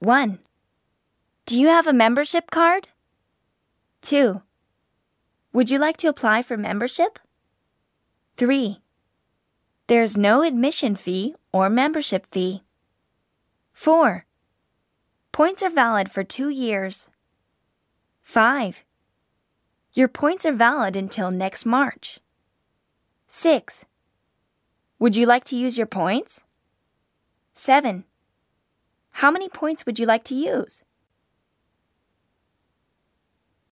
1. Do you have a membership card? 2. Would you like to apply for membership? 3. There's no admission fee or membership fee. 4. Points are valid for two years. 5. Your points are valid until next March. 6. Would you like to use your points? 7. How many points would you like to use?